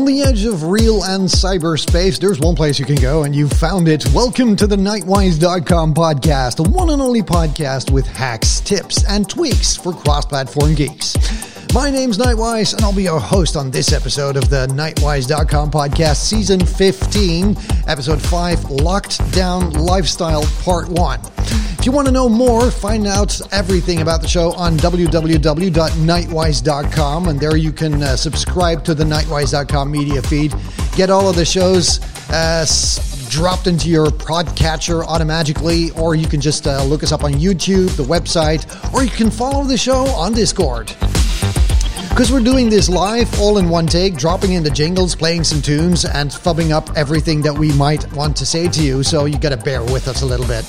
On the edge of real and cyberspace, there's one place you can go, and you've found it. Welcome to the Nightwise.com podcast, the one and only podcast with hacks, tips, and tweaks for cross platform geeks. My name's Nightwise, and I'll be your host on this episode of the Nightwise.com podcast, season 15, episode 5, Locked Down Lifestyle, part 1. If you want to know more, find out everything about the show on www.nightwise.com, and there you can uh, subscribe to the Nightwise.com media feed. Get all of the shows uh, dropped into your podcatcher automatically, or you can just uh, look us up on YouTube, the website, or you can follow the show on Discord. Because we're doing this live, all in one take, dropping in the jingles, playing some tunes, and fubbing up everything that we might want to say to you, so you gotta bear with us a little bit.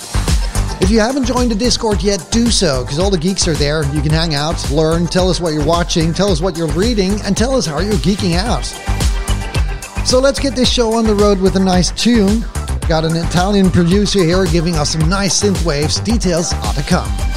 If you haven't joined the Discord yet, do so, because all the geeks are there. You can hang out, learn, tell us what you're watching, tell us what you're reading, and tell us how you're geeking out. So let's get this show on the road with a nice tune. Got an Italian producer here giving us some nice synth waves. Details are to come.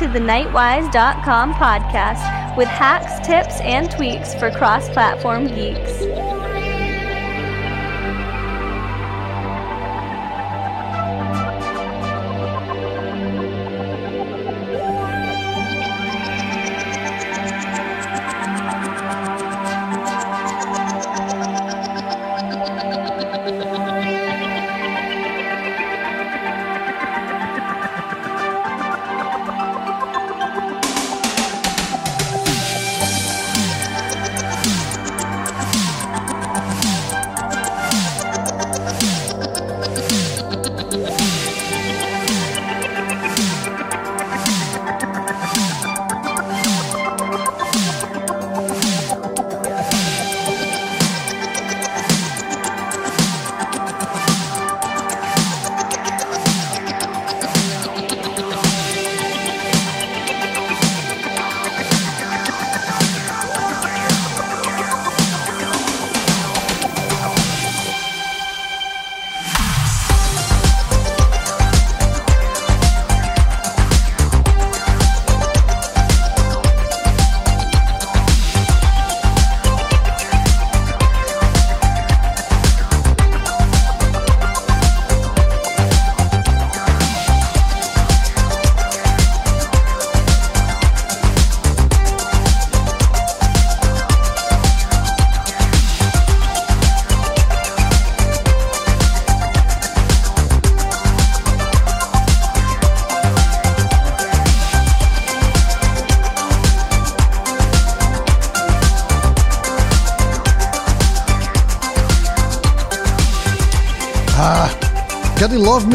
To the Nightwise.com podcast with hacks, tips, and tweaks for cross platform geeks.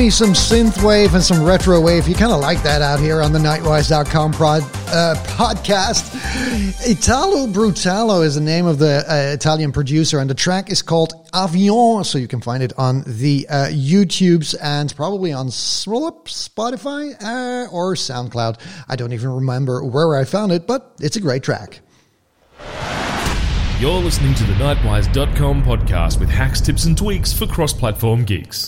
Me some synthwave and some retro wave. You kind of like that out here on the Nightwise.com prod, uh, podcast. Italo Brutalo is the name of the uh, Italian producer, and the track is called Avion. So you can find it on the uh, YouTubes and probably on Spotify uh, or SoundCloud. I don't even remember where I found it, but it's a great track. You're listening to the Nightwise.com podcast with hacks, tips, and tweaks for cross platform geeks.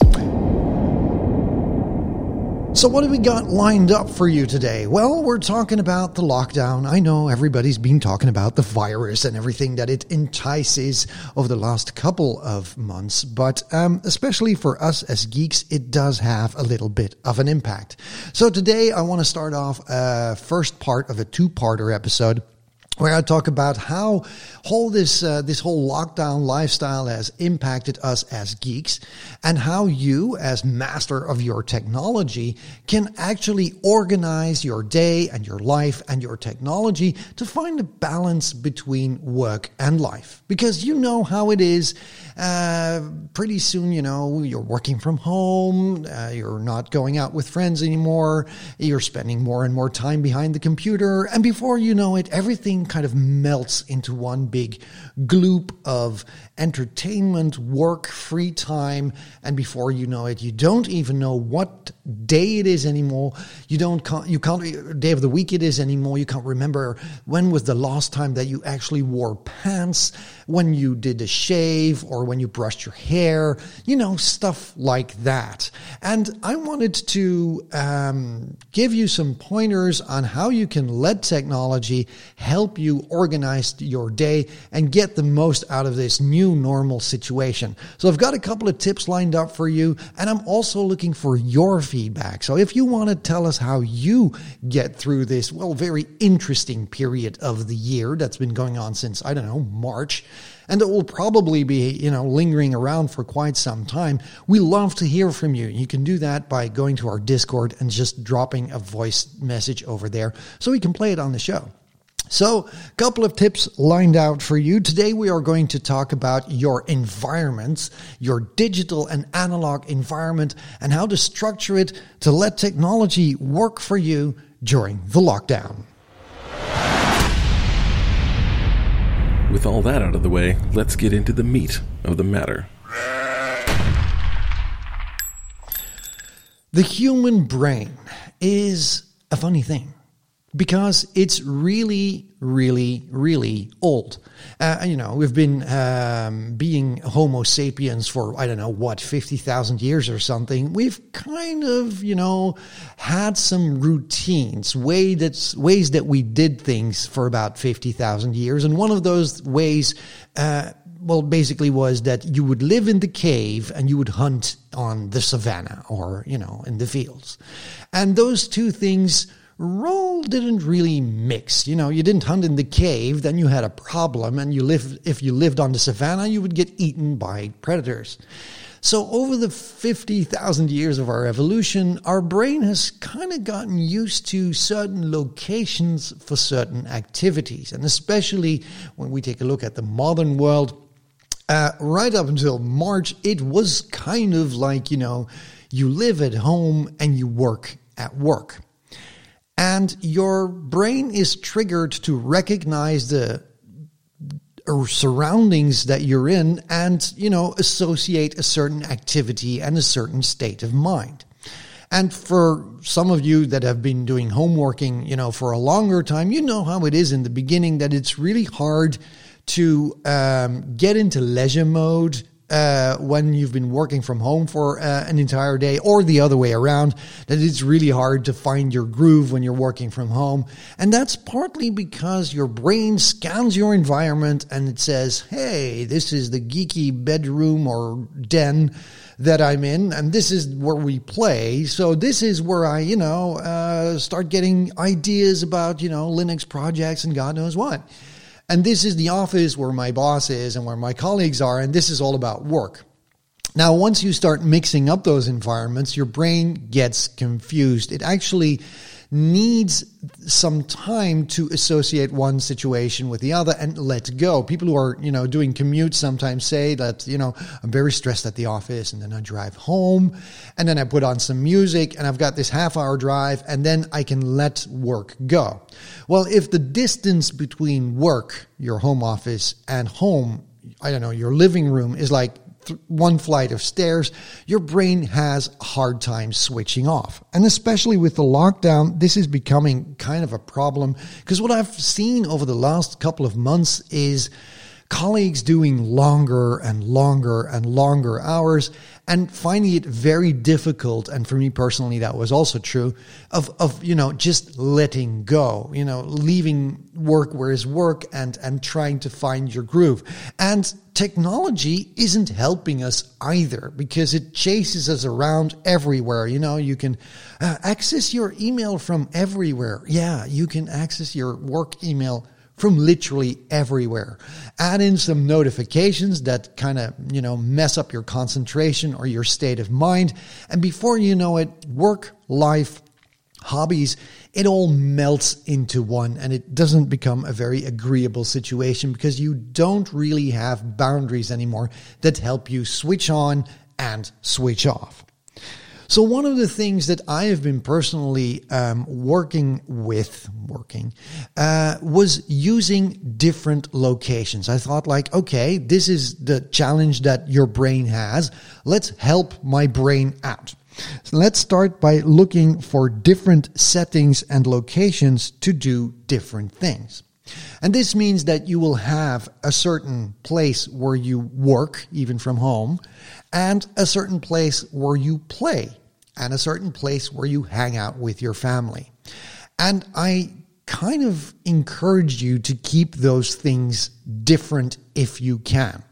So, what have we got lined up for you today? Well, we're talking about the lockdown. I know everybody's been talking about the virus and everything that it entices over the last couple of months, but um, especially for us as geeks, it does have a little bit of an impact. So, today I want to start off a first part of a two parter episode where I talk about how whole this uh, this whole lockdown lifestyle has impacted us as geeks, and how you, as master of your technology, can actually organize your day and your life and your technology to find a balance between work and life. Because you know how it is. Uh, pretty soon, you know, you're working from home, uh, you're not going out with friends anymore, you're spending more and more time behind the computer, and before you know it, everything kind of melts into one big gloop of entertainment, work, free time, and before you know it, you don't even know what day it is anymore. You don't you can't day of the week it is anymore. You can't remember when was the last time that you actually wore pants, when you did a shave, or when you brushed your hair. You know stuff like that. And I wanted to um, give you some pointers on how you can let technology help you organize your day and get the most out of this new normal situation. So I've got a couple of tips lined up for you, and I'm also looking for your feedback. So if you want to tell us how you get through this, well, very interesting period of the year that's been going on since, I don't know, March, and it will probably be, you know, lingering around for quite some time. We love to hear from you. You can do that by going to our Discord and just dropping a voice message over there so we can play it on the show. So, a couple of tips lined out for you. Today, we are going to talk about your environments, your digital and analog environment, and how to structure it to let technology work for you during the lockdown. With all that out of the way, let's get into the meat of the matter. The human brain is a funny thing because it's really, really, really old. Uh, you know, we've been um, being Homo sapiens for, I don't know, what, 50,000 years or something. We've kind of, you know, had some routines, way that's, ways that we did things for about 50,000 years. And one of those ways, uh, well, basically was that you would live in the cave and you would hunt on the savannah or, you know, in the fields. And those two things role didn't really mix. You know, you didn't hunt in the cave, then you had a problem, and you live if you lived on the savannah, you would get eaten by predators. So, over the 50,000 years of our evolution, our brain has kind of gotten used to certain locations for certain activities. And especially when we take a look at the modern world, uh, right up until March, it was kind of like, you know, you live at home and you work at work and your brain is triggered to recognize the surroundings that you're in and you know associate a certain activity and a certain state of mind. And for some of you that have been doing homeworking you know for a longer time you know how it is in the beginning that it's really hard to um, get into leisure mode uh, when you've been working from home for uh, an entire day, or the other way around, that it's really hard to find your groove when you're working from home. And that's partly because your brain scans your environment and it says, hey, this is the geeky bedroom or den that I'm in, and this is where we play. So this is where I, you know, uh, start getting ideas about, you know, Linux projects and God knows what. And this is the office where my boss is and where my colleagues are, and this is all about work. Now, once you start mixing up those environments, your brain gets confused. It actually needs some time to associate one situation with the other and let go. People who are, you know, doing commutes sometimes say that, you know, I'm very stressed at the office and then I drive home and then I put on some music and I've got this half hour drive and then I can let work go. Well, if the distance between work, your home office and home, I don't know, your living room is like one flight of stairs, your brain has a hard time switching off. And especially with the lockdown, this is becoming kind of a problem because what I've seen over the last couple of months is colleagues doing longer and longer and longer hours and finding it very difficult and for me personally that was also true of of you know just letting go you know leaving work where is work and and trying to find your groove. And technology isn't helping us either because it chases us around everywhere you know. You can uh, access your email from everywhere. Yeah you can access your work email from literally everywhere. Add in some notifications that kind of, you know, mess up your concentration or your state of mind. And before you know it, work, life, hobbies, it all melts into one and it doesn't become a very agreeable situation because you don't really have boundaries anymore that help you switch on and switch off. So one of the things that I have been personally um, working with, working, uh, was using different locations. I thought like, okay, this is the challenge that your brain has. Let's help my brain out. So let's start by looking for different settings and locations to do different things. And this means that you will have a certain place where you work, even from home, and a certain place where you play, and a certain place where you hang out with your family. And I kind of encourage you to keep those things different if you can.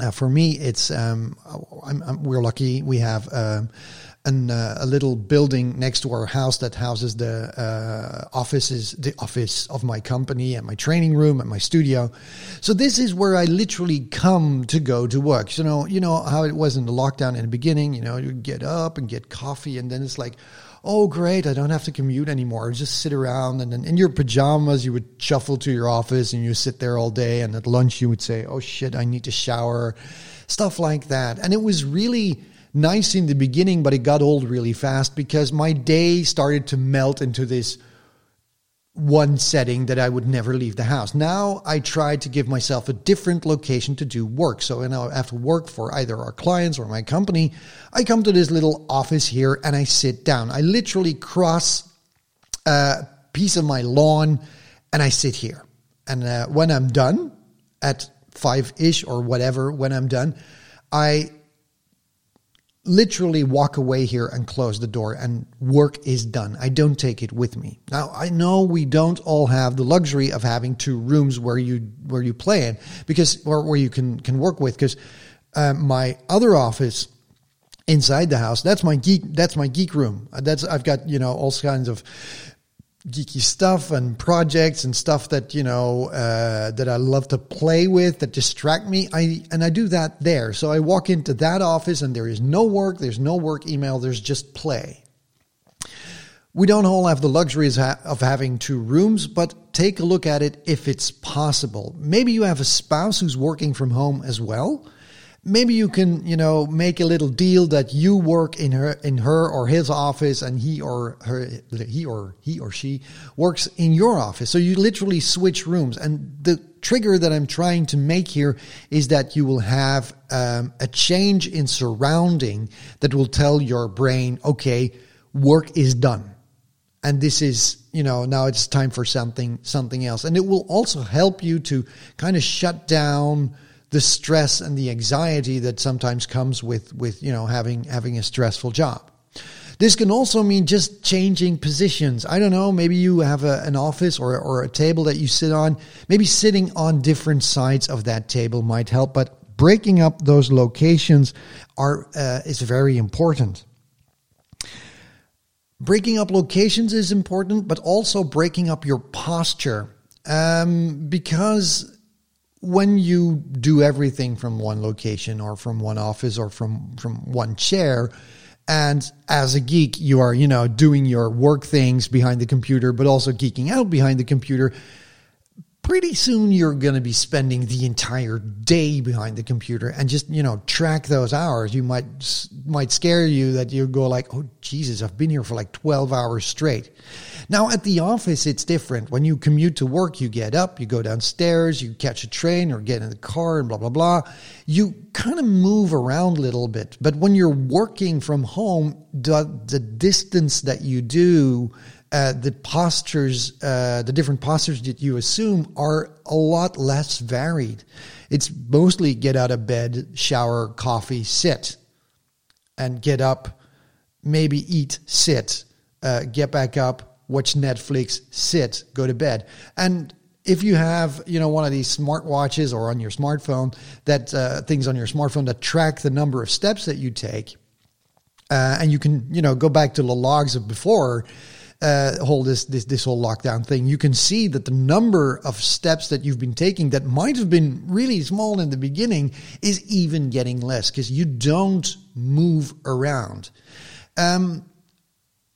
Uh, for me, it's um, I'm, I'm, we're lucky we have um, an, uh, a little building next to our house that houses the uh, offices, the office of my company and my training room and my studio. So this is where I literally come to go to work. You know, you know how it was in the lockdown in the beginning. You know, you get up and get coffee, and then it's like, oh great, I don't have to commute anymore. Just sit around, and then in your pajamas you would shuffle to your office, and you sit there all day. And at lunch you would say, oh shit, I need to shower, stuff like that. And it was really nice in the beginning, but it got old really fast because my day started to melt into this one setting that I would never leave the house. Now I try to give myself a different location to do work. So when I have to work for either our clients or my company, I come to this little office here and I sit down. I literally cross a piece of my lawn and I sit here. And uh, when I'm done at five ish or whatever, when I'm done, I literally walk away here and close the door and work is done. I don't take it with me. Now I know we don't all have the luxury of having two rooms where you where you play in because or where you can can work with because uh, my other office inside the house that's my geek that's my geek room. That's I've got you know all kinds of geeky stuff and projects and stuff that you know uh, that I love to play with that distract me. I and I do that there. So I walk into that office and there is no work. There's no work email. There's just play. We don't all have the luxuries of having two rooms, but take a look at it if it's possible. Maybe you have a spouse who's working from home as well maybe you can you know make a little deal that you work in her in her or his office and he or her he or he or she works in your office. So you literally switch rooms. And the trigger that i'm trying to make here is that you will have um, a change in surrounding that will tell your brain okay work is done. And this is you know now it's time for something something else. And it will also help you to kind of shut down the stress and the anxiety that sometimes comes with with you know having having a stressful job. This can also mean just changing positions. I don't know, maybe you have a, an office or, or a table that you sit on. Maybe sitting on different sides of that table might help, but breaking up those locations are uh, is very important. Breaking up locations is important, but also breaking up your posture. Um, because when you do everything from one location or from one office or from from one chair and as a geek you are you know doing your work things behind the computer but also geeking out behind the computer pretty soon you're going to be spending the entire day behind the computer and just you know track those hours. You might might scare you that you go like oh jesus i've been here for like 12 hours straight. Now at the office it's different. When you commute to work you get up you go downstairs you catch a train or get in the car and blah blah blah. You kind of move around a little bit but when you're working from home the, the distance that you do uh, the postures, uh, the different postures that you assume are a lot less varied. It's mostly get out of bed, shower, coffee, sit, and get up, maybe eat, sit, uh, get back up, watch Netflix, sit, go to bed. And if you have you know one of these smartwatches or on your smartphone that uh, things on your smartphone that track the number of steps that you take uh, and you can you know go back to the logs of before uh, whole this this this whole lockdown thing you can see that the number of steps that you've been taking that might have been really small in the beginning is even getting less because you don't move around um,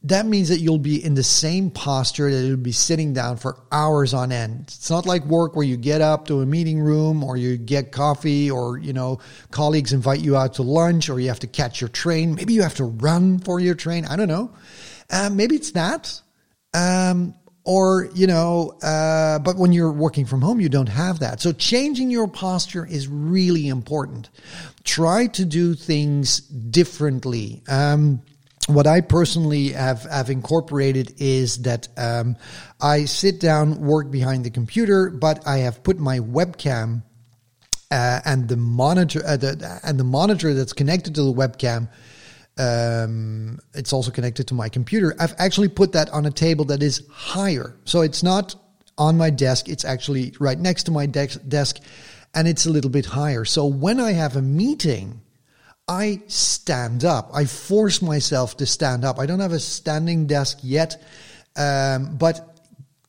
that means that you'll be in the same posture that you'll be sitting down for hours on end. It's not like work where you get up to a meeting room or you get coffee or, you know, colleagues invite you out to lunch or you have to catch your train. Maybe you have to run for your train. I don't know. Uh, maybe it's that. Um, or, you know, uh, but when you're working from home, you don't have that. So changing your posture is really important. Try to do things differently. Um, what I personally have, have incorporated is that um, I sit down, work behind the computer, but I have put my webcam uh, and the monitor uh, the, and the monitor that's connected to the webcam. Um, it's also connected to my computer. I've actually put that on a table that is higher, so it's not on my desk. It's actually right next to my desk, desk and it's a little bit higher. So when I have a meeting I stand up. I force myself to stand up. I don't have a standing desk yet, um, but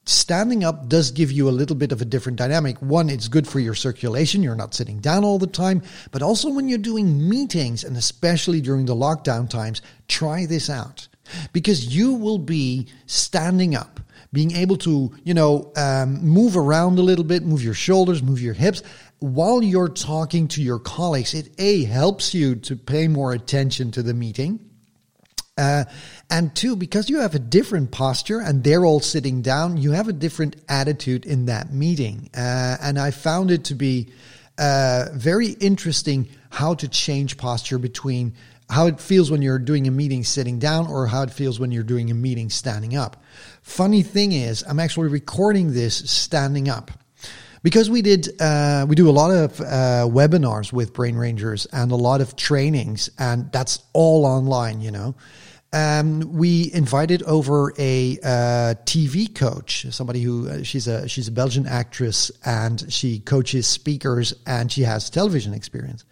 standing up does give you a little bit of a different dynamic. One, it's good for your circulation. You're not sitting down all the time, but also when you're doing meetings and especially during the lockdown times, try this out because you will be standing up being able to, you know, um, move around a little bit, move your shoulders, move your hips, while you're talking to your colleagues, it A helps you to pay more attention to the meeting. Uh, and two, because you have a different posture and they're all sitting down, you have a different attitude in that meeting. Uh, and I found it to be uh, very interesting how to change posture between how it feels when you're doing a meeting sitting down or how it feels when you're doing a meeting standing up. Funny thing is, I'm actually recording this standing up because we did uh, we do a lot of uh, webinars with brain rangers and a lot of trainings and that's all online you know um, we invited over a uh, TV coach, somebody who uh, she's a she's a Belgian actress and she coaches speakers and she has television experience.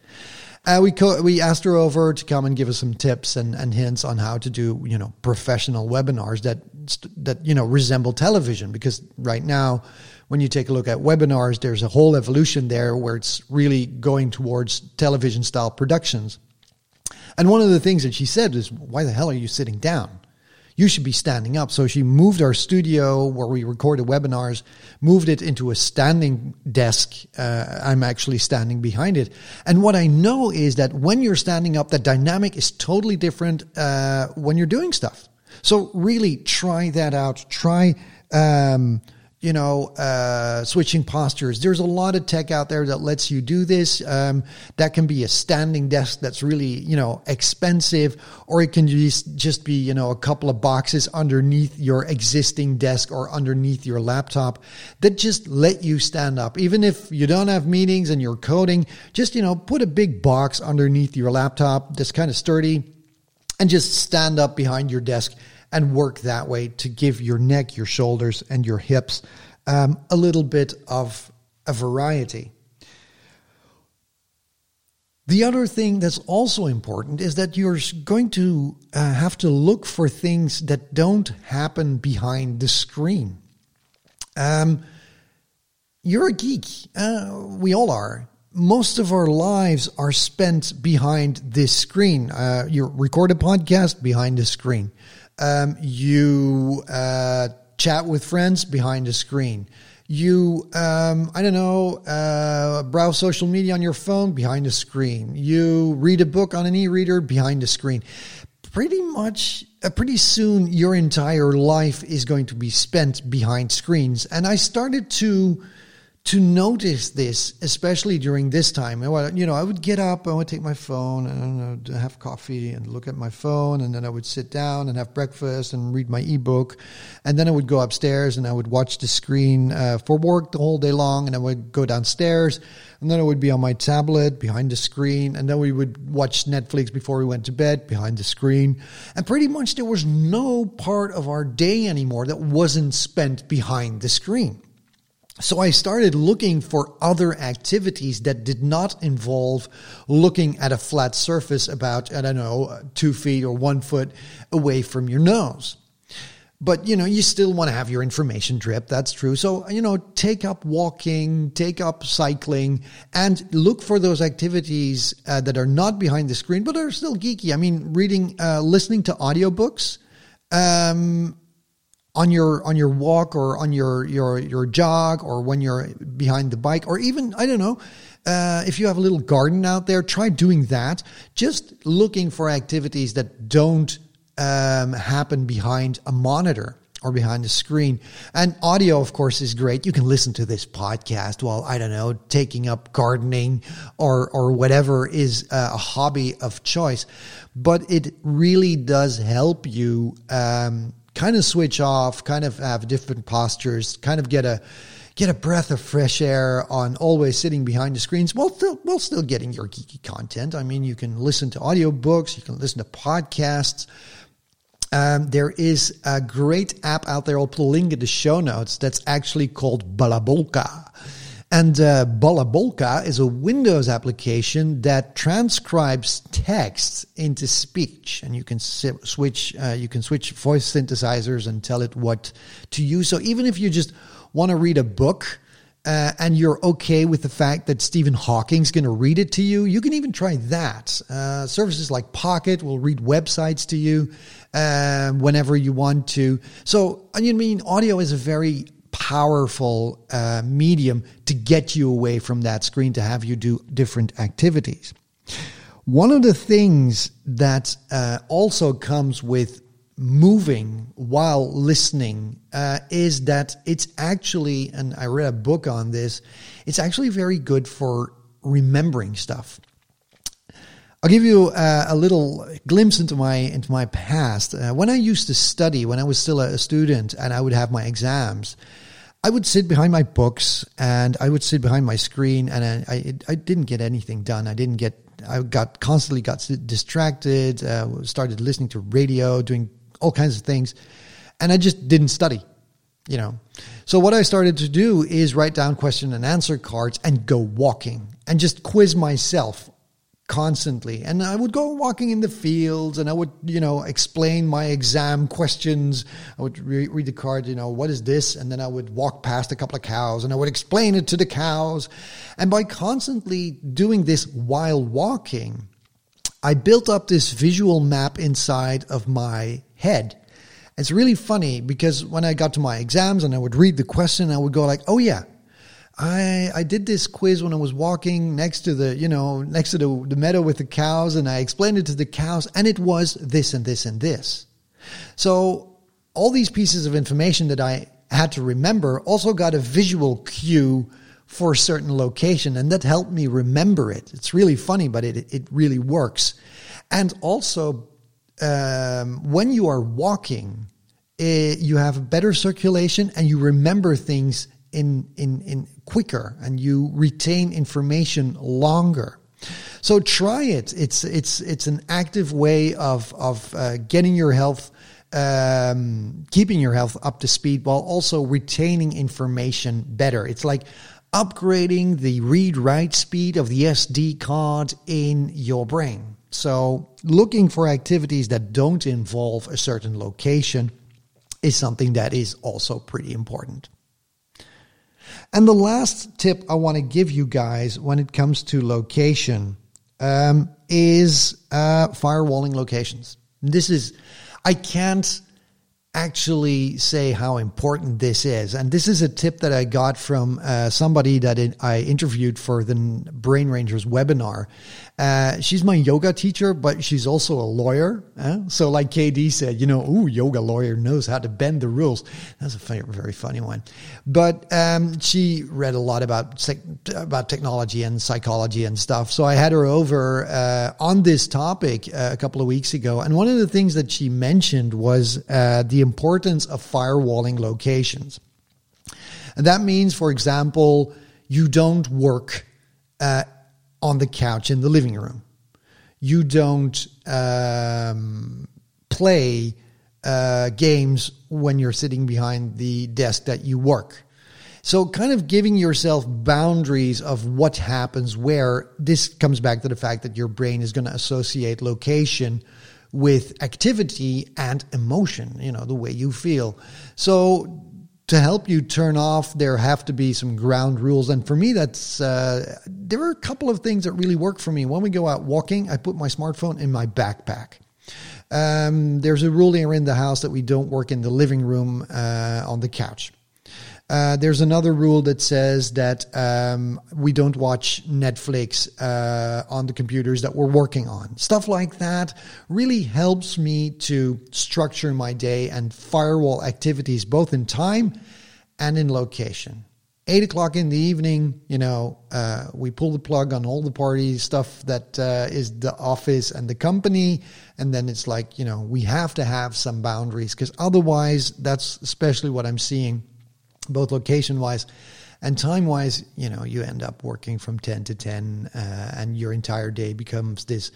Uh, we co- we asked her over to come and give us some tips and, and hints on how to do you know professional webinars that that you know resemble television because right now when you take a look at webinars, there's a whole evolution there where it's really going towards television style productions. And one of the things that she said is, Why the hell are you sitting down? You should be standing up. So she moved our studio where we recorded webinars, moved it into a standing desk. Uh, I'm actually standing behind it. And what I know is that when you're standing up, the dynamic is totally different uh, when you're doing stuff. So really try that out. Try. Um, you know, uh, switching postures. There's a lot of tech out there that lets you do this. Um, that can be a standing desk that's really, you know, expensive, or it can just, just be, you know, a couple of boxes underneath your existing desk or underneath your laptop that just let you stand up. Even if you don't have meetings and you're coding, just, you know, put a big box underneath your laptop that's kind of sturdy and just stand up behind your desk and work that way to give your neck, your shoulders, and your hips um, a little bit of a variety. The other thing that's also important is that you're going to uh, have to look for things that don't happen behind the screen. Um, you're a geek. Uh, we all are. Most of our lives are spent behind this screen. Uh, you record a podcast behind the screen. Um, you uh, chat with friends behind a screen. You, um, I don't know, uh, browse social media on your phone behind a screen. You read a book on an e-reader behind a screen. Pretty much, uh, pretty soon, your entire life is going to be spent behind screens. And I started to to notice this, especially during this time. You know, I would get up, I would take my phone and have coffee and look at my phone, and then I would sit down and have breakfast and read my ebook, and then I would go upstairs and I would watch the screen uh, for work the whole day long, and I would go downstairs, and then I would be on my tablet behind the screen, and then we would watch Netflix before we went to bed behind the screen, and pretty much there was no part of our day anymore that wasn't spent behind the screen. So I started looking for other activities that did not involve looking at a flat surface about, I don't know, two feet or one foot away from your nose. But, you know, you still want to have your information drip. That's true. So, you know, take up walking, take up cycling, and look for those activities uh, that are not behind the screen, but are still geeky. I mean, reading, uh, listening to audiobooks. Um, on your on your walk or on your your your jog or when you're behind the bike or even I don't know uh, if you have a little garden out there try doing that. Just looking for activities that don't um, happen behind a monitor or behind the screen. And audio of course is great. You can listen to this podcast while I don't know taking up gardening or or whatever is a hobby of choice. But it really does help you um, kind of switch off, kind of have different postures, kind of get a get a breath of fresh air on always sitting behind the screens while still while still getting your geeky content. I mean, you can listen to audiobooks, you can listen to podcasts. Um, there is a great app out there. I'll put a link in the show notes. That's actually called Balabolka. And uh, Balabolka is a Windows application that transcribes text into speech, and you can si- switch uh, you can switch voice synthesizers and tell it what to use. So even if you just want to read a book. Uh, and you're okay with the fact that Stephen Hawking's going to read it to you, you can even try that. Uh, services like Pocket will read websites to you uh, whenever you want to. So, I mean, audio is a very powerful uh, medium to get you away from that screen to have you do different activities. One of the things that uh, also comes with moving while listening uh, is that it's actually, and I read a book on this, it's actually very good for remembering stuff. I'll give you uh, a little glimpse into my into my past. Uh, when I used to study, when I was still a student, and I would have my exams, I would sit behind my books and I would sit behind my screen and I, I, I didn't get anything done. I didn't get, I got constantly got distracted, uh, started listening to radio, doing all kinds of things. And I just didn't study, you know. So what I started to do is write down question and answer cards and go walking and just quiz myself constantly. And I would go walking in the fields and I would, you know, explain my exam questions. I would re- read the card, you know, what is this? And then I would walk past a couple of cows and I would explain it to the cows. And by constantly doing this while walking, I built up this visual map inside of my head. It's really funny because when I got to my exams and I would read the question, I would go like, oh yeah, I I did this quiz when I was walking next to the you know next to the, the meadow with the cows, and I explained it to the cows, and it was this and this and this. So all these pieces of information that I had to remember also got a visual cue for a certain location, and that helped me remember it. It's really funny, but it it really works. And also, um, when you are walking, it, eh, you have better circulation and you remember things in, in, in quicker and you retain information longer. So try it. It's, it's, it's an active way of, of uh, getting your health, um, keeping your health up to speed while also retaining information better. It's like upgrading the read write speed of the SD card in your brain. So looking for activities that don't involve a certain location is something that is also pretty important. And the last tip I want to give you guys when it comes to location um, is uh, firewalling locations. This is, I can't actually say how important this is. And this is a tip that I got from uh, somebody that I interviewed for the Brain Rangers webinar. Uh, she's my yoga teacher, but she's also a lawyer. Uh? So, like KD said, you know, ooh, yoga lawyer knows how to bend the rules. That's a very, very funny one. But um, she read a lot about about technology and psychology and stuff. So I had her over uh, on this topic uh, a couple of weeks ago, and one of the things that she mentioned was uh, the importance of firewalling locations. And that means, for example, you don't work uh, on the couch in the living room. You don't um, play uh, games when you're sitting behind the desk that you work. So, kind of giving yourself boundaries of what happens where, this comes back to the fact that your brain is going to associate location with activity and emotion, you know, the way you feel. So, to help you turn off, there have to be some ground rules. And for me, that's uh, there are a couple of things that really work for me. When we go out walking, I put my smartphone in my backpack. Um, there's a rule here in the house that we don't work in the living room uh, on the couch. Uh, there's another rule that says that um, we don't watch Netflix uh, on the computers that we're working on. Stuff like that really helps me to structure my day and firewall activities both in time and in location. Eight o'clock in the evening, you know, uh, we pull the plug on all the party stuff that uh, is the office and the company. And then it's like, you know, we have to have some boundaries because otherwise, that's especially what I'm seeing both location wise and time wise, you know, you end up working from 10 to 10 uh, and your entire day becomes this,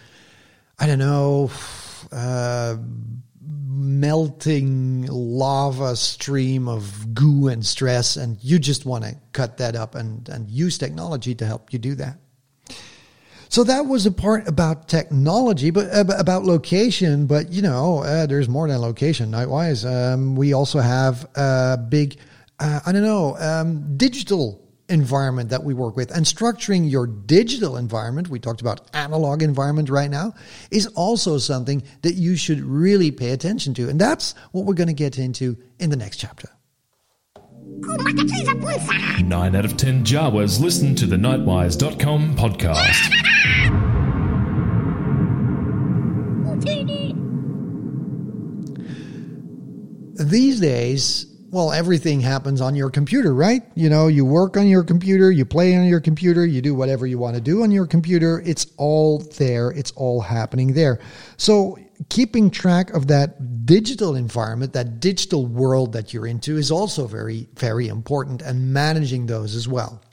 I don't know, uh, melting lava stream of goo and stress. And you just want to cut that up and, and use technology to help you do that. So that was a part about technology, but uh, about location. But you know, uh, there's more than location. Nightwise, um, we also have a big uh, I don't know, um, digital environment that we work with and structuring your digital environment we talked about analog environment right now is also something that you should really pay attention to and that's what we're going to get into in the next chapter Nine out of ten Jawas listen to the Nightwise.com podcast. These days, well, everything happens on your computer, right? You know, you work on your computer, you play on your computer, you do whatever you want to do on your computer. It's all there, it's all happening there. So, keeping track of that digital environment, that digital world that you're into is also very, very important and managing those as well.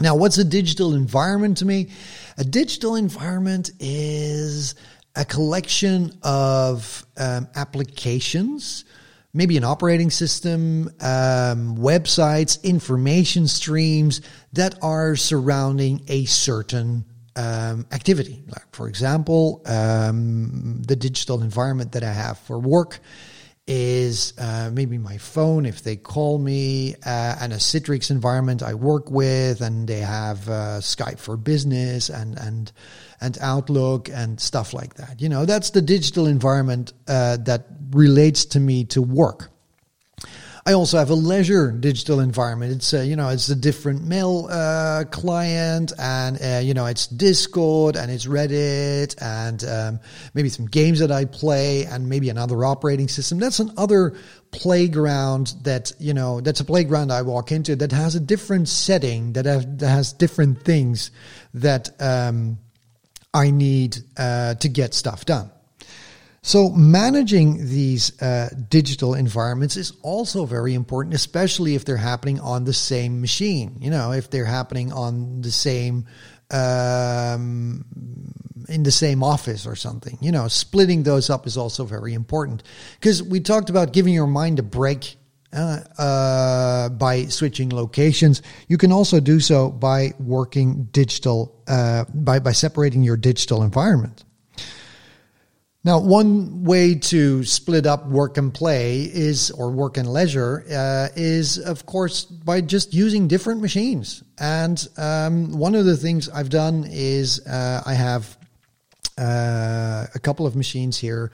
Now, what's a digital environment to me? A digital environment is a collection of um, applications maybe an operating system, um, websites, information streams that are surrounding a certain um, activity. Like, for example, um, the digital environment that I have for work is uh, maybe my phone if they call me, uh, and a Citrix environment I work with, and they have uh, Skype for Business and and and Outlook and stuff like that. You know, that's the digital environment uh, that relates to me to work. I also have a leisure digital environment. It's uh, you know it's a different mail uh, client, and uh, you know it's Discord and it's Reddit, and um, maybe some games that I play, and maybe another operating system. That's another playground that you know that's a playground I walk into that has a different setting that, have, that has different things that um, I need uh, to get stuff done. So, managing these uh, digital environments is also very important, especially if they're happening on the same machine. You know, if they're happening on the same, um, in the same office or something. You know, splitting those up is also very important because we talked about giving your mind a break uh, uh, by switching locations. You can also do so by working digital, uh, by, by separating your digital environment. Now, one way to split up work and play is, or work and leisure, uh, is of course by just using different machines. And um, one of the things I've done is uh, I have a couple of machines here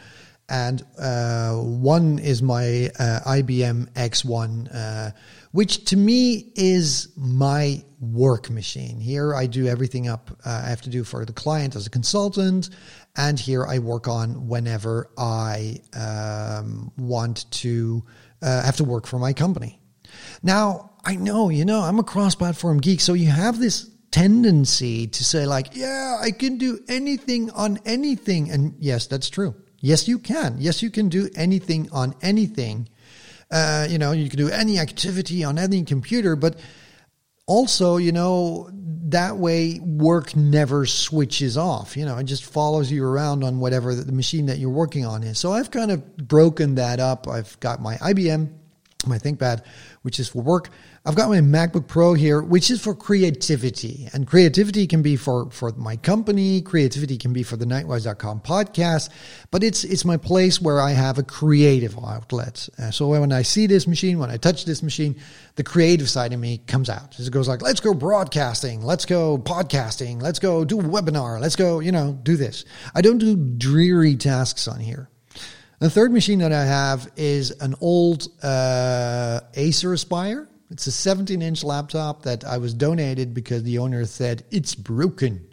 and uh, one is my uh, IBM X1, uh, which to me is my work machine. Here I do everything up uh, I have to do for the client as a consultant, and here I work on whenever I um, want to uh, have to work for my company. Now I know, you know, I'm a cross-platform geek, so you have this tendency to say like, yeah, I can do anything on anything, and yes, that's true. Yes, you can. Yes, you can do anything on anything. Uh, you know, you can do any activity on any computer, but also, you know, that way work never switches off. You know, it just follows you around on whatever the machine that you're working on is. So I've kind of broken that up. I've got my IBM, my ThinkPad, which is for work. I've got my MacBook Pro here, which is for creativity. And creativity can be for, for my company, creativity can be for the Knightwise.com podcast, but it's, it's my place where I have a creative outlet. Uh, so when I see this machine, when I touch this machine, the creative side of me comes out. It goes like, let's go broadcasting, let's go podcasting, let's go do a webinar, let's go, you know, do this. I don't do dreary tasks on here. The third machine that I have is an old uh, Acer Aspire. It's a 17 inch laptop that I was donated because the owner said it's broken.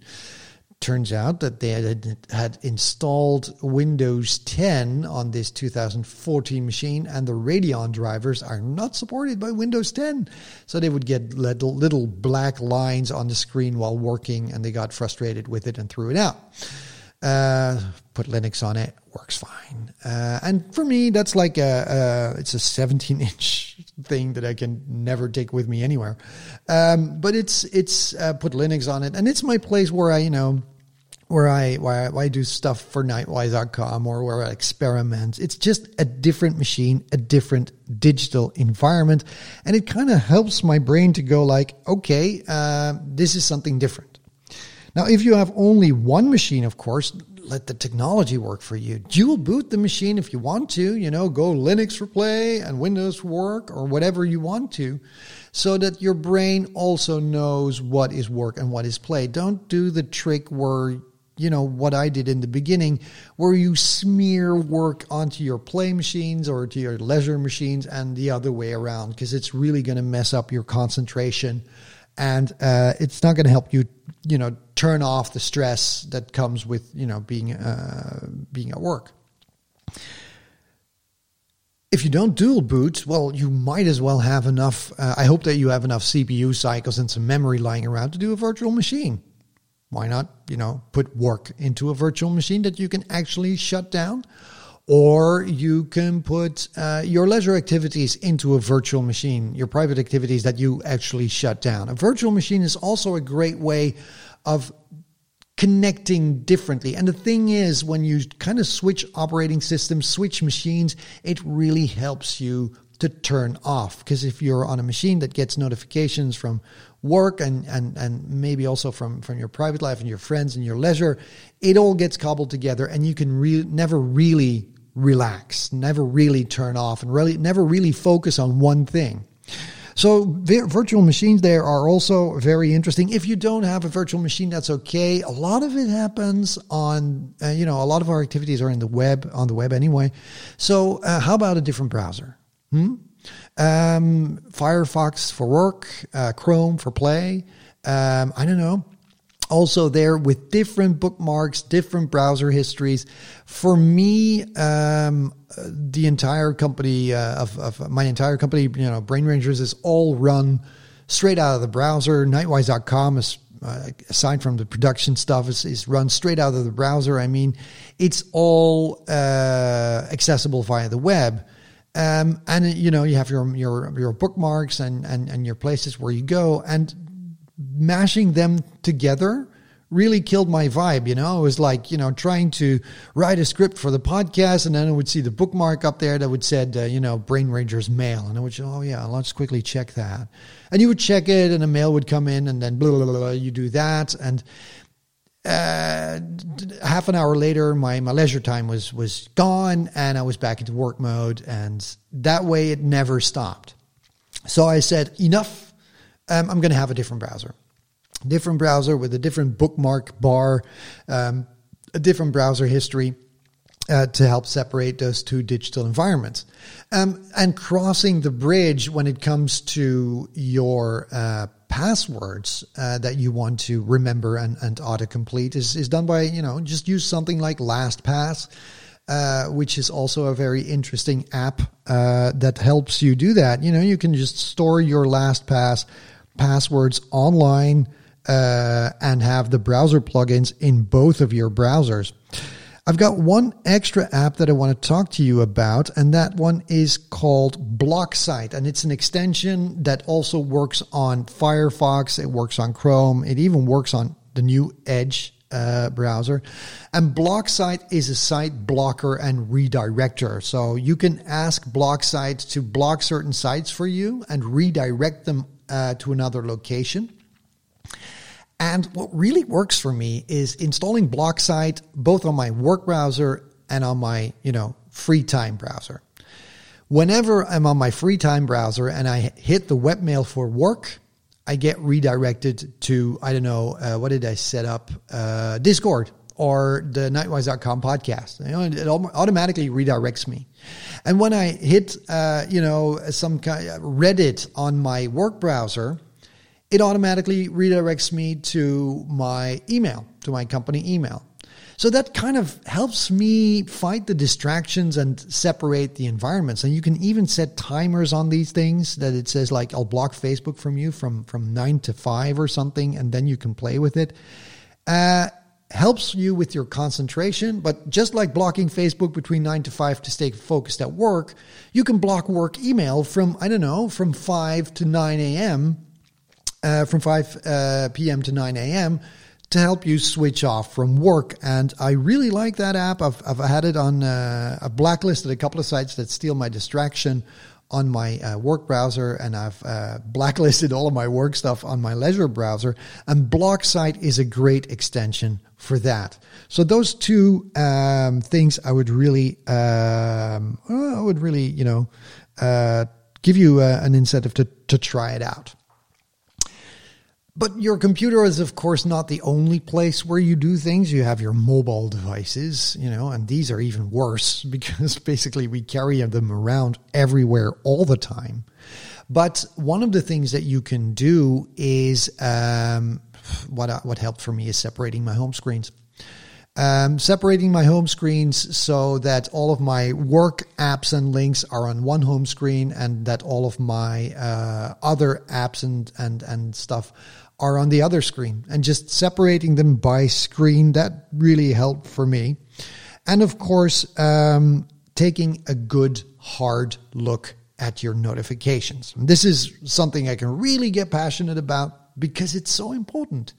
Turns out that they had, had installed Windows 10 on this 2014 machine, and the Radeon drivers are not supported by Windows 10. So they would get little, little black lines on the screen while working, and they got frustrated with it and threw it out. Uh, put Linux on it, works fine. Uh, and for me, that's like a, a, it's a 17 inch thing that I can never take with me anywhere. Um, but it's it's uh, put Linux on it, and it's my place where I you know where I where I, where I do stuff for Knightwise.com or where I experiment. It's just a different machine, a different digital environment, and it kind of helps my brain to go like, okay, uh, this is something different. Now, if you have only one machine, of course, let the technology work for you. Dual boot the machine if you want to, you know, go Linux for play and Windows for work or whatever you want to, so that your brain also knows what is work and what is play. Don't do the trick where, you know, what I did in the beginning, where you smear work onto your play machines or to your leisure machines and the other way around, because it's really going to mess up your concentration and uh, it's not going to help you, you know, turn off the stress that comes with you know being uh, being at work. If you don't dual boot, well, you might as well have enough. Uh, I hope that you have enough CPU cycles and some memory lying around to do a virtual machine. Why not, you know, put work into a virtual machine that you can actually shut down? Or you can put uh, your leisure activities into a virtual machine, your private activities that you actually shut down. A virtual machine is also a great way of connecting differently. And the thing is, when you kind of switch operating systems, switch machines, it really helps you to turn off. Because if you're on a machine that gets notifications from work and, and, and maybe also from, from your private life and your friends and your leisure, it all gets cobbled together and you can re- never really relax, never really turn off, and really never really focus on one thing. So virtual machines there are also very interesting. If you don't have a virtual machine, that's okay. A lot of it happens on, uh, you know, a lot of our activities are in the web, on the web anyway. So uh, how about a different browser? Hmm? Um, Firefox for work, uh, Chrome for play. Um, I don't know also there with different bookmarks, different browser histories. For me, um, the entire company uh, of, of, my entire company, you know, Brain Rangers is all run straight out of the browser. Knightwise.com is uh, aside from the production stuff, is, is run straight out of the browser. I mean, it's all uh, accessible via the web. Um, and you know, you have your your your bookmarks and, and and your places where you go, and mashing them together really killed my vibe. You know, it was like, you know, trying to write a script for the podcast and then I would see the bookmark up there that would said, uh, you know, Brain Rangers mail. And I would say, oh yeah, let's quickly check that. And you would check it and a mail would come in and then blah, blah, blah, blah you do that. And, uh, half an hour later, my, my leisure time was, was gone and I was back into work mode. And that way it never stopped. So I said, enough um, I'm going to have a different browser. Different browser with a different bookmark bar, um, a different browser history. uh, to help separate those two digital environments. Um, and crossing the bridge when it comes to your uh, passwords uh, that you want to remember and, and autocomplete is, is done by, you know, just use something like LastPass. Uh, which is also a very interesting app uh, that helps you do that. You know, you can just store your LastPass passwords online uh, and have the browser plugins in both of your browsers. I've got one extra app that I want to talk to you about, and that one is called BlockSite, and it's an extension that also works on Firefox. It works on Chrome. It even works on the new Edge uh, browser. And BlockSite is a site blocker and redirector. So you can ask BlockSite to block certain sites for you and redirect them uh, to another location. And what really works for me is installing Blocksite both on my work browser and on my, you know, free time browser. Whenever I'm on my free time browser and I hit the webmail for work, I get redirected to, I don't know, uh, what did I set up? Uh, Discord or the knightwise.com podcast. You know, it automatically redirects me. And when I hit, uh, you know, some kind of Reddit on my work browser, it automatically redirects me to my email, to my company email. So that kind of helps me fight the distractions and separate the environments. And you can even set timers on these things that it says like I'll block Facebook from you from from nine to five or something, and then you can play with it. Uh, helps you with your concentration, but just like blocking Facebook between nine to five to stay focused at work, you can block work email from I don't know from five to nine a.m uh, from 5 uh, p.m. to 9 a.m. to help you switch off from work. And I really like that app. I've, I've had it on, uh, I've blacklisted a couple of sites that steal my distraction on my uh, work browser, and I've uh, blacklisted all of my work stuff on my leisure browser. And BlockSite is a great extension for that. So those two um, things, I would really, um, I would really, you know, uh, give you uh, an incentive to to try it out. But your computer is, of course, not the only place where you do things. You have your mobile devices, you know, and these are even worse because basically we carry them around everywhere all the time. But one of the things that you can do is um, what what helped for me is separating my home screens. Um, separating my home screens so that all of my work apps and links are on one home screen and that all of my uh, other apps and, and, and stuff are on the other screen. And just separating them by screen that really helped for me. And of course um, taking a good hard look at your notifications. This is something i can really get passionate about because it's so important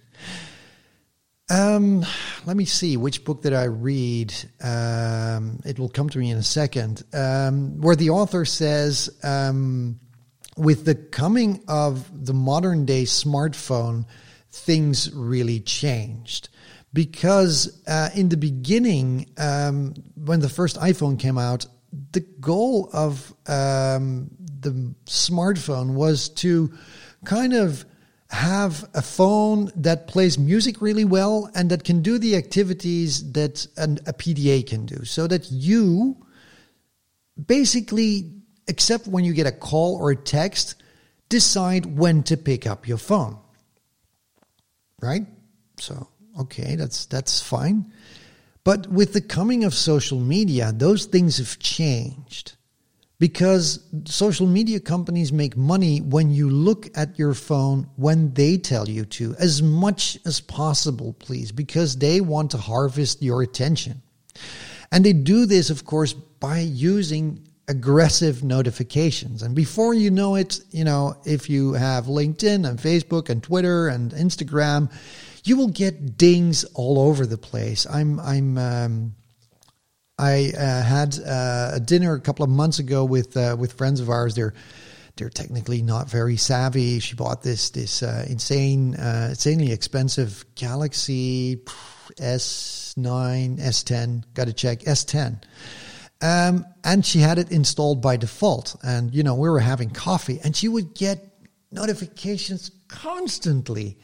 um, let me see which book did I read. Um, it will come to me in a second. Um, where the author says, um, with the coming of the modern day smartphone, things really changed. Because uh, in the beginning, um, when the first iPhone came out, the goal of um, the smartphone was to kind of have a phone that plays music really well and that can do the activities that an, a PDA can do so that you basically, except when you get a call or a text, decide when to pick up your phone. Right? So, okay, that's that's fine. But with the coming of social media, those things have changed because social media companies make money when you look at your phone when they tell you to, as much as possible, please, because they want to harvest your attention. And they do this, of course, by using aggressive notifications. And before you know it, you know, if you have LinkedIn and Facebook and Twitter and Instagram, you will get dings all over the place. I'm, I'm, um, I uh, had uh, a dinner a couple of months ago with uh, with friends of ours. They're they're technically not very savvy. She bought this this uh, insane, uh, insanely expensive Galaxy S9, S10. Got to check S10. Um, and she had it installed by default. And you know we were having coffee, and she would get notifications constantly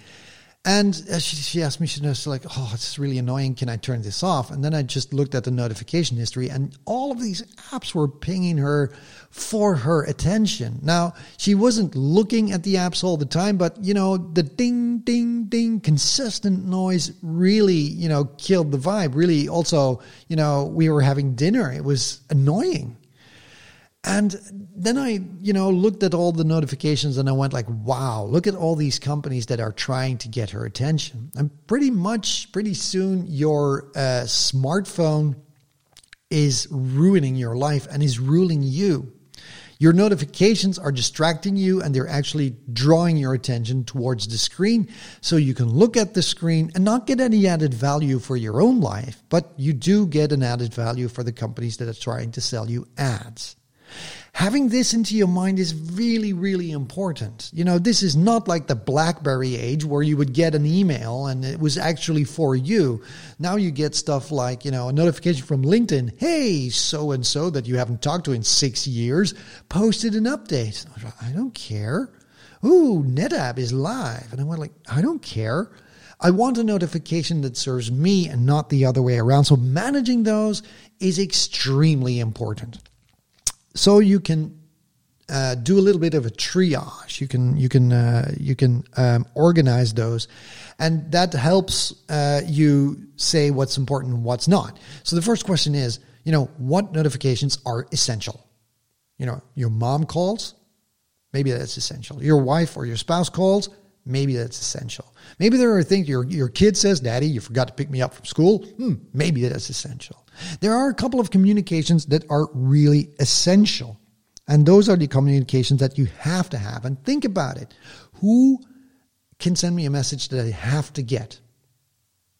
And uh, she, she asked me, she was like, oh, it's really annoying. Can I turn this off? And then I just looked at the notification history, and all of these apps were pinging her for her attention. Now, she wasn't looking at the apps all the time, but, you know, the ding, ding, ding, consistent noise really, you know, killed the vibe. Really, also, you know, we were having dinner. It was annoying. And then I, you know, looked at all the notifications and I went like, wow, look at all these companies that are trying to get her attention. And pretty much, pretty soon, your uh, smartphone is ruining your life and is ruling you. Your notifications are distracting you and they're actually drawing your attention towards the screen so you can look at the screen and not get any added value for your own life, but you do get an added value for the companies that are trying to sell you ads. Having this into your mind is really, really important. You know, this is not like the Blackberry age where you would get an email and it was actually for you. Now you get stuff like, you know, a notification from LinkedIn. Hey, so and so that you haven't talked to in six years posted an update. I don't care. Ooh, NetApp is live. And I went like, I don't care. I want a notification that serves me and not the other way around. So managing those is extremely important so you can uh, do a little bit of a triage. You can you can uh, you can um, organize those, and that helps uh, you say what's important and what's not. So the first question is, you know, what notifications are essential? You know, your mom calls, maybe that's essential. Your wife or your spouse calls, maybe that's essential. Maybe there are things your your kid says, "Daddy, you forgot to pick me up from school." Hmm, maybe that's essential. There are a couple of communications that are really essential. And those are the communications that you have to have. And think about it. Who can send me a message that I have to get?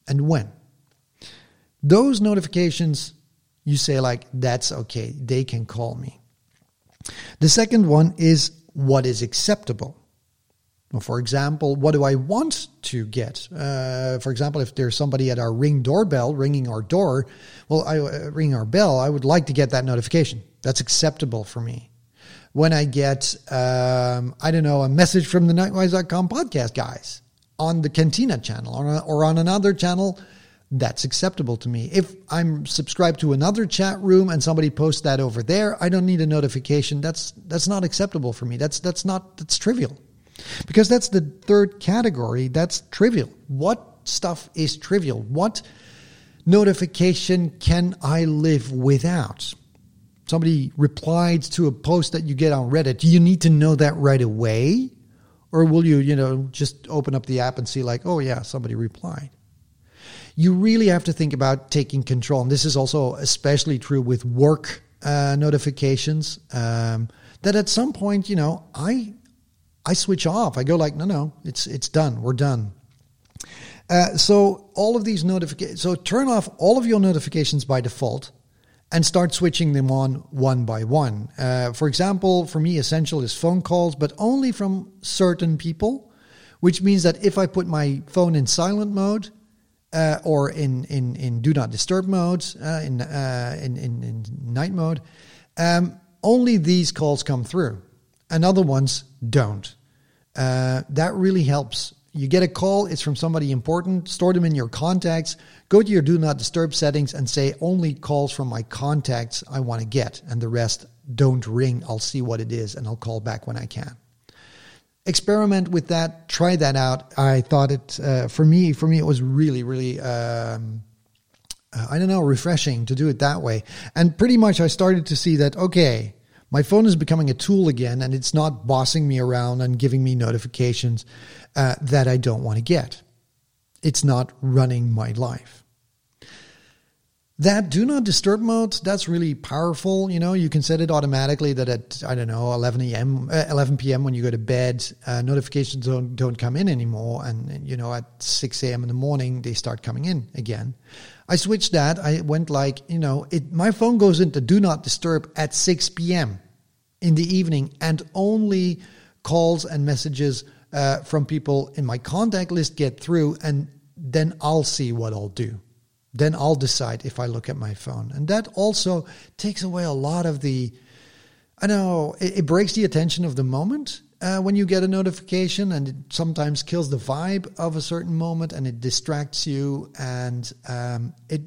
And when? Those notifications, you say, like, that's okay. They can call me. The second one is what is acceptable. For example, what do I want to get? Uh, for example, if there's somebody at our ring doorbell ringing our door, well, I uh, ring our bell, I would like to get that notification. That's acceptable for me. When I get, um, I don't know, a message from the Knightwise.com podcast guys on the Cantina channel or, or on another channel, that's acceptable to me. If I'm subscribed to another chat room and somebody posts that over there, I don't need a notification. That's that's not acceptable for me. That's that's not that's trivial. Because that's the third category. That's trivial. What stuff is trivial? What notification can I live without? Somebody replied to a post that you get on Reddit. Do you need to know that right away? Or will you, you know, just open up the app and see, like, oh, yeah, somebody replied? You really have to think about taking control. And this is also especially true with work uh, notifications. Um, that at some point, you know, I I switch off. I go like, no, no, it's it's done. We're done. Uh, so all of these notifications. So turn off all of your notifications by default, and start switching them on one by one. Uh, for example, for me, essential is phone calls, but only from certain people, which means that if I put my phone in silent mode. Uh, or in, in, in do not disturb mode, uh, in, uh, in, in, in night mode, um, only these calls come through and other ones don't. Uh, that really helps. You get a call, it's from somebody important, store them in your contacts, go to your do not disturb settings and say only calls from my contacts I want to get, and the rest don't ring. I'll see what it is and I'll call back when I can. Experiment with that, try that out. I thought it, uh, for me, for me, it was really, really, um, uh, I don't know, refreshing to do it that way. And pretty much I started to see that, okay, my phone is becoming a tool again, and it's not bossing me around and giving me notifications uh, that I don't want to get. It's not running my life. That do not disturb mode, that's really powerful. You know, you can set it automatically that at, I don't know, 11 a.m., uh, 11 p.m. when you go to bed, uh, notifications don't, don't come in anymore. And, and, you know, at 6 a.m. in the morning, they start coming in again. I switched that. I went like, you know, it, my phone goes into do not disturb at 6 p.m. in the evening and only calls and messages uh, from people in my contact list get through. And then I'll see what I'll do. Then I'll decide if I look at my phone. And that also takes away a lot of the I know it, it breaks the attention of the moment uh, when you get a notification, and it sometimes kills the vibe of a certain moment, and it distracts you, and um, it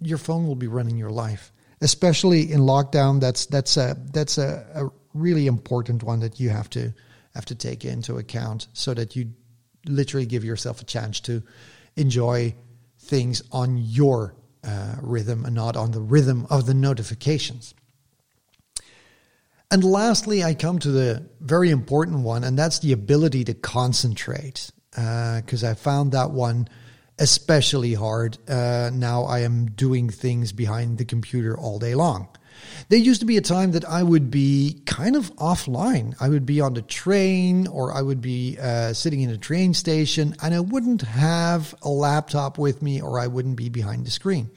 your phone will be running your life, especially in lockdown. That's that's a that's a, a really important one that you have to have to take into account so that you literally give yourself a chance to enjoy things on your uh, rhythm and not on the rhythm of the notifications. And lastly, I come to the very important one, and that's the ability to concentrate. Because uh, I found that one especially hard. Uh, now I am doing things behind the computer all day long. There used to be a time that I would be kind of offline. I would be on the train or I would be uh, sitting in a train station and I wouldn't have a laptop with me or I wouldn't be behind the screen.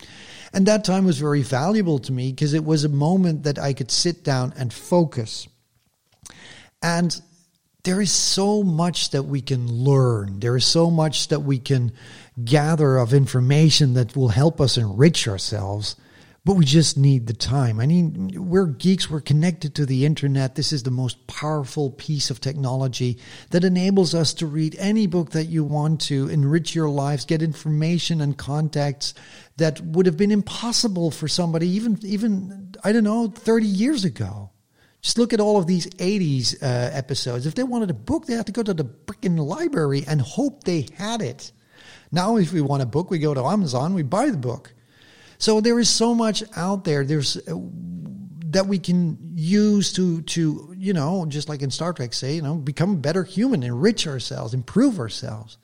And that time was very valuable to me because it was a moment that I could sit down and focus. And there is so much that we can learn. There is so much that we can gather of information that will help us enrich ourselves but we just need the time. I mean, we're geeks, we're connected to the internet. This is the most powerful piece of technology that enables us to read any book that you want to, enrich your lives, get information and contacts that would have been impossible for somebody even, even I don't know, 30 years ago. Just look at all of these 80s uh, episodes. If they wanted a book, they had to go to the freaking library and hope they had it. Now, if we want a book, we go to Amazon, we buy the book. So there is so much out there. There's uh, that we can use to to you know just like in Star Trek say you know become a better human, enrich ourselves, improve ourselves.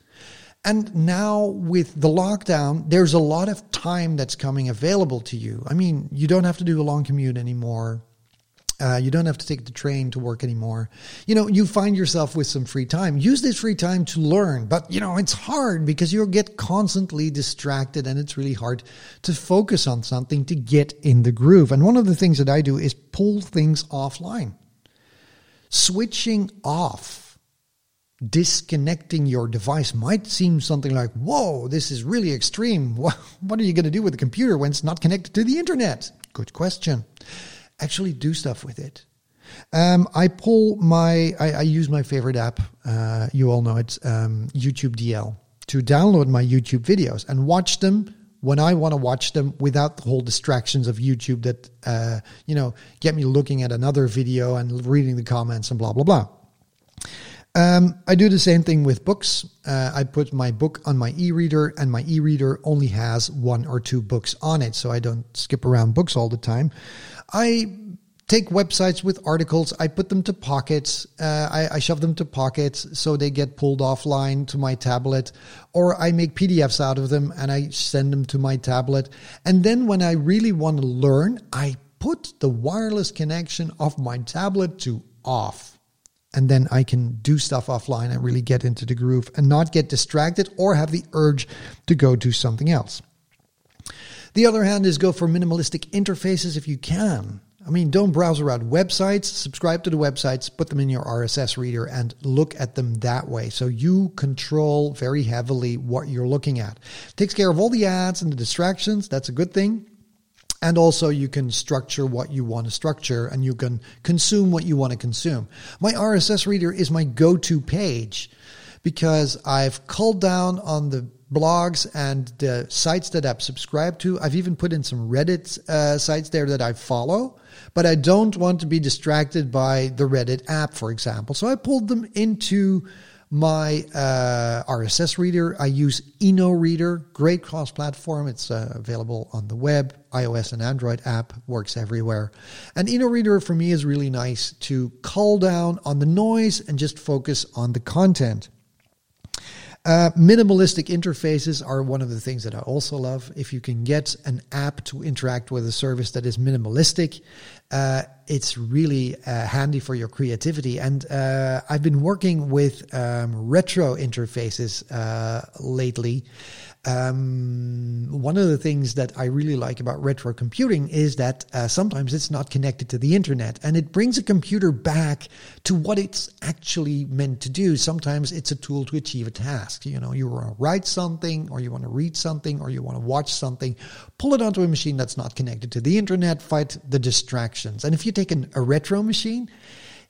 And now with the lockdown, there's a lot of time that's coming available to you. I mean, you don't have to do a long commute anymore. Uh, you don't have to take the train to work anymore. You know, you find yourself with some free time. Use this free time to learn, but you know, it's hard because you'll get constantly distracted and it's really hard to focus on something to get in the groove. And one of the things that I do is pull things offline. Switching off, disconnecting your device might seem something like, whoa, this is really extreme. What are you going to do with the computer when it's not connected to the internet? Good question actually do stuff with it. Um, I pull my, I, I, use my favorite app. Uh, you all know it, um, YouTube DL to download my YouTube videos and watch them when I want to watch them without the whole distractions of YouTube that, uh, you know, get me looking at another video and reading the comments and blah, blah, blah. Um, I do the same thing with books. Uh, I put my book on my e-reader, and my e-reader only has one or two books on it, so I don't skip around books all the time. I take websites with articles, I put them to pockets, uh, I, I, shove them to pockets so they get pulled offline to my tablet, or I make PDFs out of them and I send them to my tablet. And then when I really want to learn, I put the wireless connection of my tablet to off and then I can do stuff offline and really get into the groove and not get distracted or have the urge to go do something else. The other hand is go for minimalistic interfaces if you can. I mean, don't browse around websites, subscribe to the websites, put them in your RSS reader, and look at them that way. So you control very heavily what you're looking at. Takes care of all the ads and the distractions. That's a good thing. And also, you can structure what you want to structure and you can consume what you want to consume. My RSS reader is my go to page because I've culled down on the blogs and the sites that I've subscribed to. I've even put in some Reddit uh, sites there that I follow, but I don't want to be distracted by the Reddit app, for example. So I pulled them into my uh, RSS reader. I use Inoreader, great cross platform. It's uh, available on the web, iOS and Android app, works everywhere. And Inoreader for me is really nice to cull down on the noise and just focus on the content. Uh, minimalistic interfaces are one of the things that I also love. If you can get an app to interact with a service that is minimalistic, uh, it's really uh, handy for your creativity. And uh, I've been working with um, retro interfaces uh, lately. Um, one of the things that I really like about retro computing is that uh, sometimes it's not connected to the internet and it brings a computer back to what it's actually meant to do. Sometimes it's a tool to achieve a task. You know, you want to write something or you want to read something or you want to watch something, pull it onto a machine that's not connected to the internet, fight the distractions. And if you take an, a retro machine,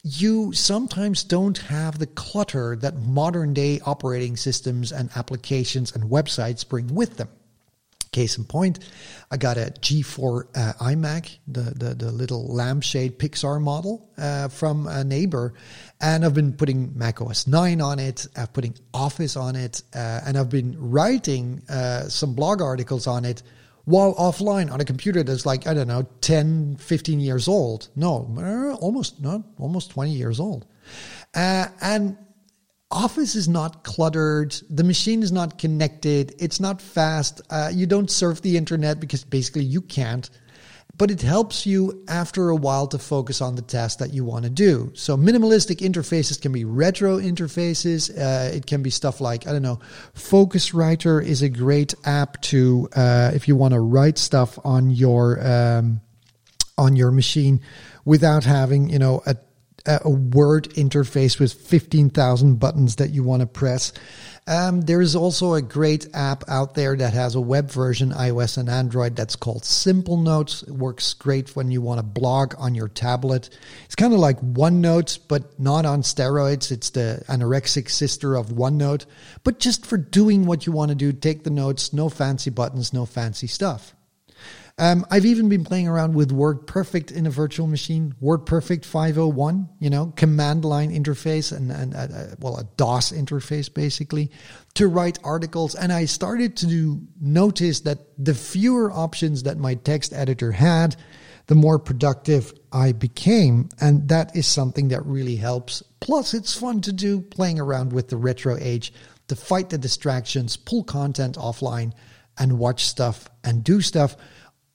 you sometimes don't have the clutter that modern day operating systems and applications and websites bring with them. Case in point, I got a G4 uh, iMac, the, the, the little lampshade Pixar model uh, from a neighbor, and I've been putting Mac OS 9 on it, I've putting Office on it, uh, and I've been writing uh, some blog articles on it while offline on a computer that's like, I don't know, 10, 15 years old. No, uh, almost, not almost 20 years old. Uh, and Office is not cluttered. The machine is not connected. It's not fast. Uh, you don't surf the internet because basically you can't but it helps you after a while to focus on the task that you want to do. So minimalistic interfaces can be retro interfaces. Uh, it can be stuff like, I don't know, Focuswriter is a great app to, uh, if you want to write stuff on your, um, on your machine without having, you know, a, a word interface with 15,000 buttons that you want to press. Um, there is also a great app out there that has a web version, iOS and Android, that's called Simple Notes. It works great when you want to blog on your tablet. It's kind of like OneNote, but not on steroids. It's the anorexic sister of OneNote, but just for doing what you want to do, take the notes, no fancy buttons, no fancy stuff. Um, I've even been playing around with WordPerfect in a virtual machine, WordPerfect 501, you know, command line interface and, and uh, well, a DOS interface basically to write articles. And I started to notice that the fewer options that my text editor had, the more productive I became. And that is something that really helps. Plus, it's fun to do playing around with the retro age to fight the distractions, pull content offline, and watch stuff and do stuff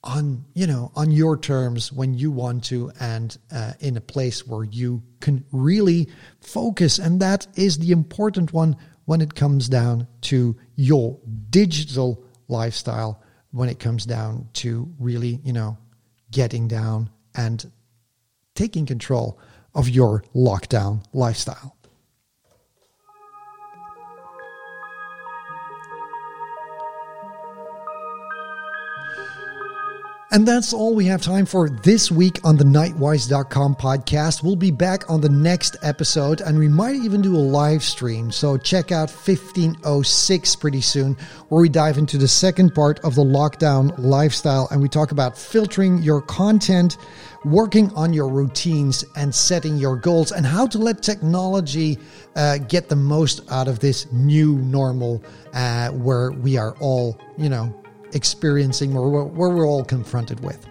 on you know on your terms when you want to and uh, in a place where you can really focus. And that is the important one when it comes down to your digital lifestyle when it comes down to really you know getting down and taking control of your lockdown lifestyle And that's all we have time for this week on the Knightwise.com podcast. We'll be back on the next episode and we might even do a live stream. So check out 1506 pretty soon, where we dive into the second part of the lockdown lifestyle and we talk about filtering your content, working on your routines, and setting your goals, and how to let technology uh, get the most out of this new normal uh, where we are all, you know, experiencing or where we're all confronted with.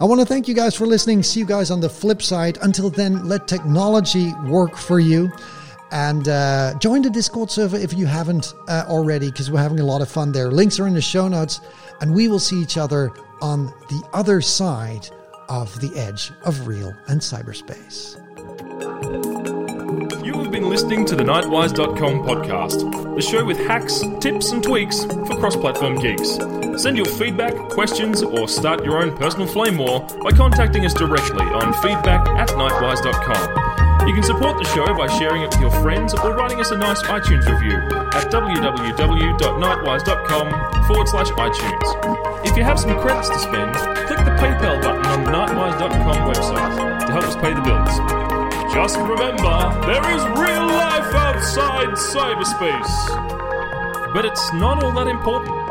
I want to thank you guys for listening. See you guys on the flip side. Until then, let technology work for you. And uh, join the Discord server if you haven't uh, already, because we're having a lot of fun there. Links are in the show notes, and we will see each other on the other side of the edge of real and cyberspace. Been listening to the Knightwise.com podcast, the show with hacks, tips, and tweaks for cross platform geeks. Send your feedback, questions, or start your own personal flame war by contacting us directly on feedback at knightwise.com. You can support the show by sharing it with your friends or writing us a nice iTunes review at www.knightwise.com forward slash iTunes. If you have some credits to spend, click the PayPal button on the knightwise.com website to help us pay the bills. Just remember, there is real life outside cyberspace. But it's not all that important.